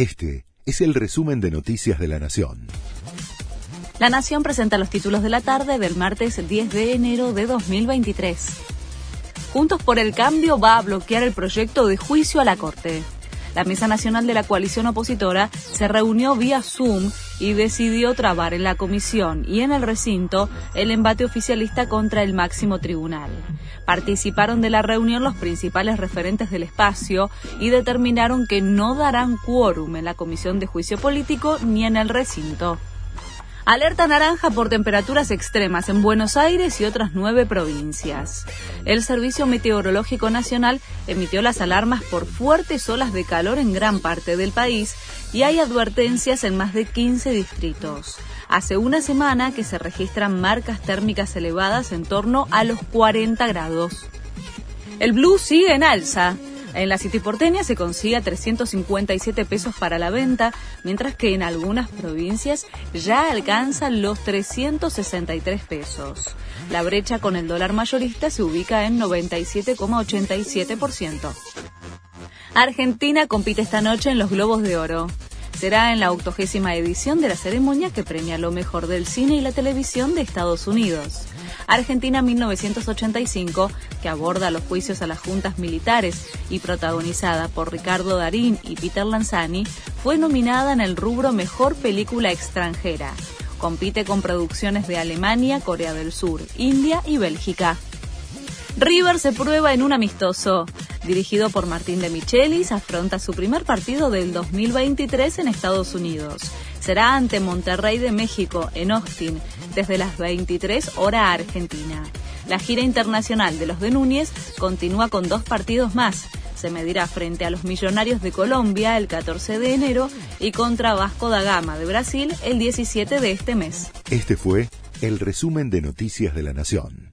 Este es el resumen de Noticias de la Nación. La Nación presenta los títulos de la tarde del martes 10 de enero de 2023. Juntos por el Cambio va a bloquear el proyecto de juicio a la Corte. La Mesa Nacional de la Coalición Opositora se reunió vía Zoom y decidió trabar en la comisión y en el recinto el embate oficialista contra el máximo tribunal. Participaron de la reunión los principales referentes del espacio y determinaron que no darán quórum en la comisión de juicio político ni en el recinto. Alerta naranja por temperaturas extremas en Buenos Aires y otras nueve provincias. El Servicio Meteorológico Nacional emitió las alarmas por fuertes olas de calor en gran parte del país y hay advertencias en más de 15 distritos. Hace una semana que se registran marcas térmicas elevadas en torno a los 40 grados. El blue sigue en alza. En la City porteña se consigue a 357 pesos para la venta, mientras que en algunas provincias ya alcanza los 363 pesos. La brecha con el dólar mayorista se ubica en 97,87%. Argentina compite esta noche en los Globos de Oro. Será en la octogésima edición de la ceremonia que premia lo mejor del cine y la televisión de Estados Unidos. Argentina 1985, que aborda los juicios a las juntas militares y protagonizada por Ricardo Darín y Peter Lanzani, fue nominada en el rubro Mejor Película Extranjera. Compite con producciones de Alemania, Corea del Sur, India y Bélgica. River se prueba en un amistoso. Dirigido por Martín de Michelis, afronta su primer partido del 2023 en Estados Unidos. Será ante Monterrey de México, en Austin, desde las 23 hora Argentina. La gira internacional de los de Núñez continúa con dos partidos más. Se medirá frente a los Millonarios de Colombia el 14 de enero y contra Vasco da Gama de Brasil el 17 de este mes. Este fue el resumen de Noticias de la Nación.